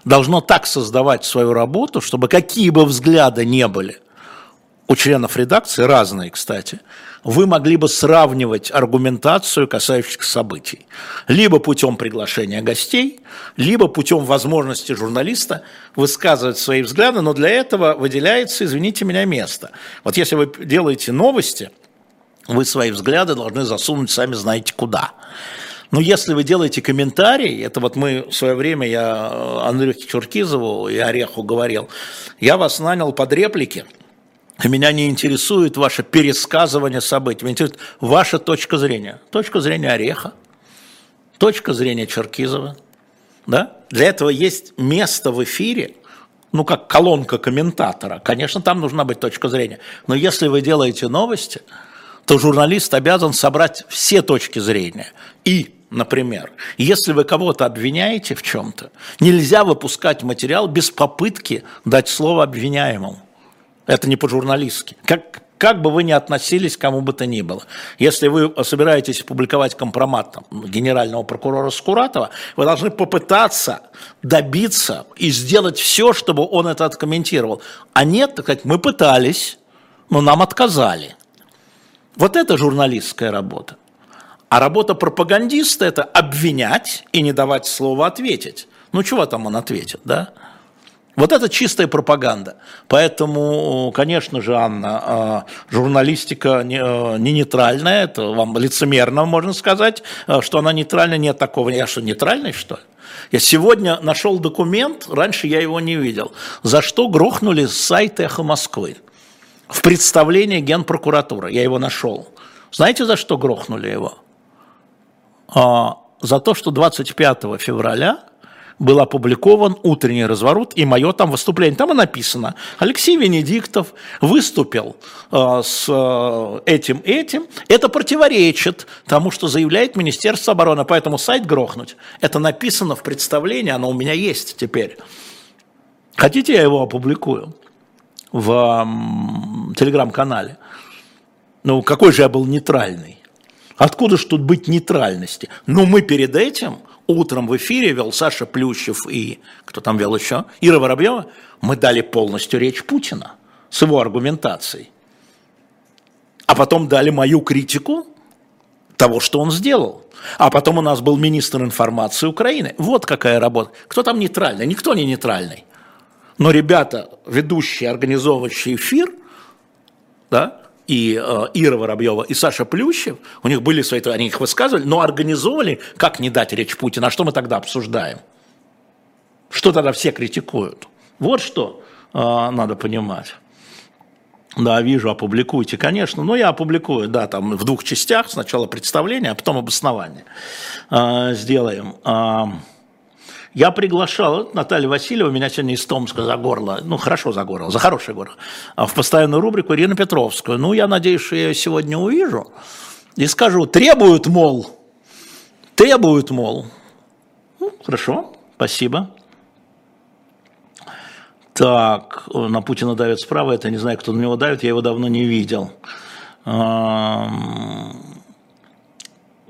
должно так создавать свою работу, чтобы какие бы взгляды не были у членов редакции, разные, кстати, вы могли бы сравнивать аргументацию касающихся событий. Либо путем приглашения гостей, либо путем возможности журналиста высказывать свои взгляды, но для этого выделяется, извините меня, место. Вот если вы делаете новости, вы свои взгляды должны засунуть сами знаете куда. Но если вы делаете комментарий, это вот мы в свое время, я Андрюхе Чуркизову и Ореху говорил, я вас нанял под реплики, меня не интересует ваше пересказывание событий, меня интересует ваша точка зрения. Точка зрения Ореха, точка зрения Черкизова. Да? Для этого есть место в эфире, ну, как колонка комментатора. Конечно, там нужна быть точка зрения. Но если вы делаете новости, то журналист обязан собрать все точки зрения. И, например, если вы кого-то обвиняете в чем-то, нельзя выпускать материал без попытки дать слово обвиняемому. Это не по-журналистски. Как, как бы вы ни относились к кому бы то ни было. Если вы собираетесь публиковать компромат там, генерального прокурора Скуратова, вы должны попытаться добиться и сделать все, чтобы он это откомментировал. А нет, так сказать, мы пытались, но нам отказали. Вот это журналистская работа. А работа пропагандиста – это обвинять и не давать слова ответить. Ну, чего там он ответит, да? Вот это чистая пропаганда. Поэтому, конечно же, Анна, а, журналистика а, не нейтральная, это вам лицемерно можно сказать, а, что она нейтральная, нет такого. Я что, нейтральный, что ли? Я сегодня нашел документ, раньше я его не видел, за что грохнули сайт «Эхо Москвы» в представлении Генпрокуратуры. Я его нашел. Знаете, за что грохнули его? За то, что 25 февраля был опубликован утренний разворот и мое там выступление. Там и написано, Алексей Венедиктов выступил э, с э, этим этим. Это противоречит тому, что заявляет Министерство обороны, поэтому сайт грохнуть. Это написано в представлении, оно у меня есть теперь. Хотите, я его опубликую в э, телеграм-канале? Ну, какой же я был нейтральный? Откуда ж тут быть нейтральности? Ну, мы перед этим утром в эфире вел Саша Плющев и кто там вел еще? Ира Воробьева. Мы дали полностью речь Путина с его аргументацией. А потом дали мою критику того, что он сделал. А потом у нас был министр информации Украины. Вот какая работа. Кто там нейтральный? Никто не нейтральный. Но ребята, ведущие, организовывающие эфир, да, и э, Ира Воробьева, и Саша Плющев, у них были свои, они их высказывали, но организовывали, как не дать речь Путина, а что мы тогда обсуждаем? Что тогда все критикуют? Вот что э, надо понимать. Да, вижу, опубликуйте, конечно. Ну, я опубликую, да, там в двух частях. Сначала представление, а потом обоснование э, сделаем. Я приглашал, Наталья Васильева меня сегодня из Томска за горло, ну хорошо за горло, за хорошее горло, а в постоянную рубрику Ирину Петровскую. Ну, я надеюсь, что я ее сегодня увижу и скажу, требуют, мол, требуют, мол. Ну, хорошо, спасибо. Так, на Путина давят справа, это не знаю, кто на него давит, я его давно не видел.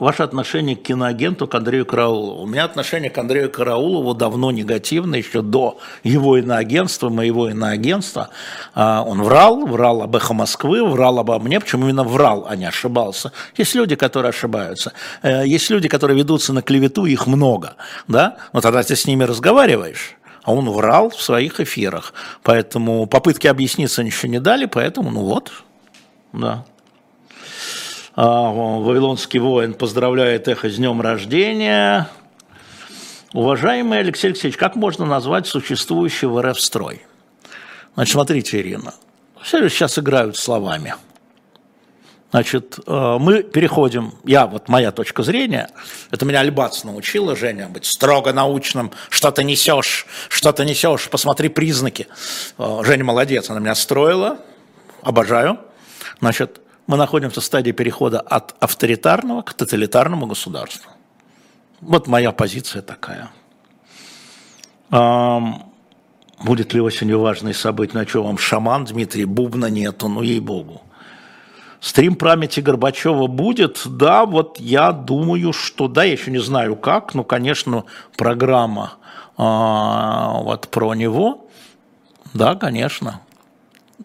Ваше отношение к киноагенту, к Андрею Караулову. У меня отношение к Андрею Караулову давно негативное, еще до его иноагентства, моего иноагентства. А, он врал, врал об «Эхо Москвы», врал обо мне, почему именно врал, а не ошибался. Есть люди, которые ошибаются. Э, есть люди, которые ведутся на клевету, их много. Да? Но тогда ты с ними разговариваешь а он врал в своих эфирах. Поэтому попытки объясниться ничего не дали, поэтому, ну вот, да. А, Вавилонский воин поздравляет эхо с днем рождения. Уважаемый Алексей Алексеевич, как можно назвать существующий в РФ строй? Значит, смотрите, Ирина, все сейчас играют словами. Значит, э, мы переходим, я, вот моя точка зрения, это меня Альбац научила, Женя, быть строго научным, что ты несешь, что ты несешь, посмотри признаки. Э, Женя молодец, она меня строила, обожаю. Значит, мы находимся в стадии перехода от авторитарного к тоталитарному государству. Вот моя позиция такая. Будет ли осенью важный событие, на чем вам шаман Дмитрий Бубна нету, ну ей-богу. Стрим памяти Горбачева будет, да, вот я думаю, что да, я еще не знаю как, но, конечно, программа а, вот про него, да, конечно,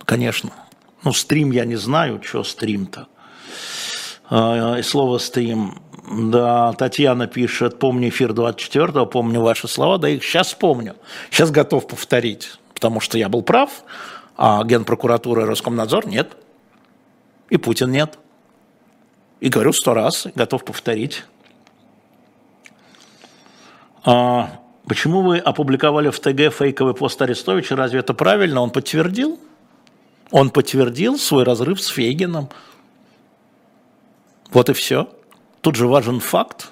конечно. Ну, стрим я не знаю, что стрим-то. А, и слово стрим. Да, Татьяна пишет, помню эфир 24-го, помню ваши слова, да их сейчас помню. Сейчас готов повторить, потому что я был прав, а Генпрокуратура и Роскомнадзор нет. И Путин нет. И говорю сто раз, готов повторить. А, почему вы опубликовали в ТГ фейковый пост Арестовича? Разве это правильно? Он подтвердил? Он подтвердил свой разрыв с Фейгином. Вот и все. Тут же важен факт.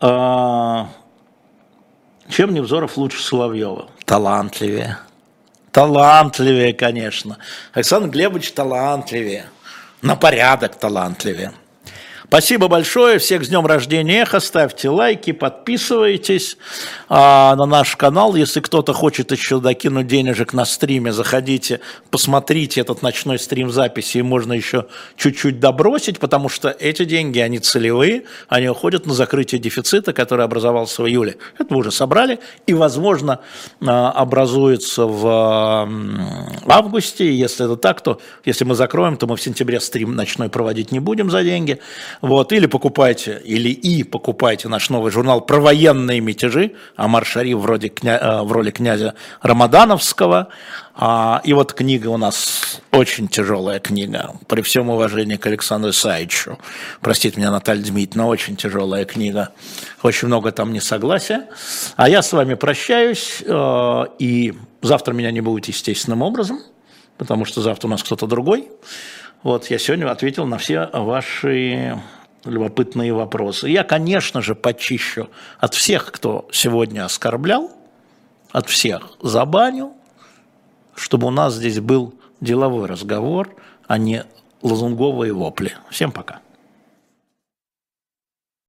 А, чем Невзоров лучше Соловьева? Талантливее. Талантливее, конечно. Александр Глебович талантливее. На порядок талантливее. Спасибо большое, всех с днем рождения Эхо, ставьте лайки, подписывайтесь а, на наш канал. Если кто-то хочет еще докинуть денежек на стриме, заходите, посмотрите этот ночной стрим записи, и можно еще чуть-чуть добросить, потому что эти деньги, они целевые, они уходят на закрытие дефицита, который образовался в июле. Это мы уже собрали, и, возможно, а, образуется в августе, если это так, то если мы закроем, то мы в сентябре стрим ночной проводить не будем за деньги. Вот, или покупайте, или и покупайте наш новый журнал про военные мятежи, Амар Шариф вроде кня, э, в роли князя Рамадановского. А, и вот книга у нас очень тяжелая книга, при всем уважении к Александру Исаевичу. Простите меня, Наталья Дмитриевна, очень тяжелая книга. Очень много там несогласия. А я с вами прощаюсь, э, и завтра меня не будет естественным образом, потому что завтра у нас кто-то другой. Вот, я сегодня ответил на все ваши любопытные вопросы. Я, конечно же, почищу от всех, кто сегодня оскорблял, от всех забаню, чтобы у нас здесь был деловой разговор, а не лазунговые вопли. Всем пока.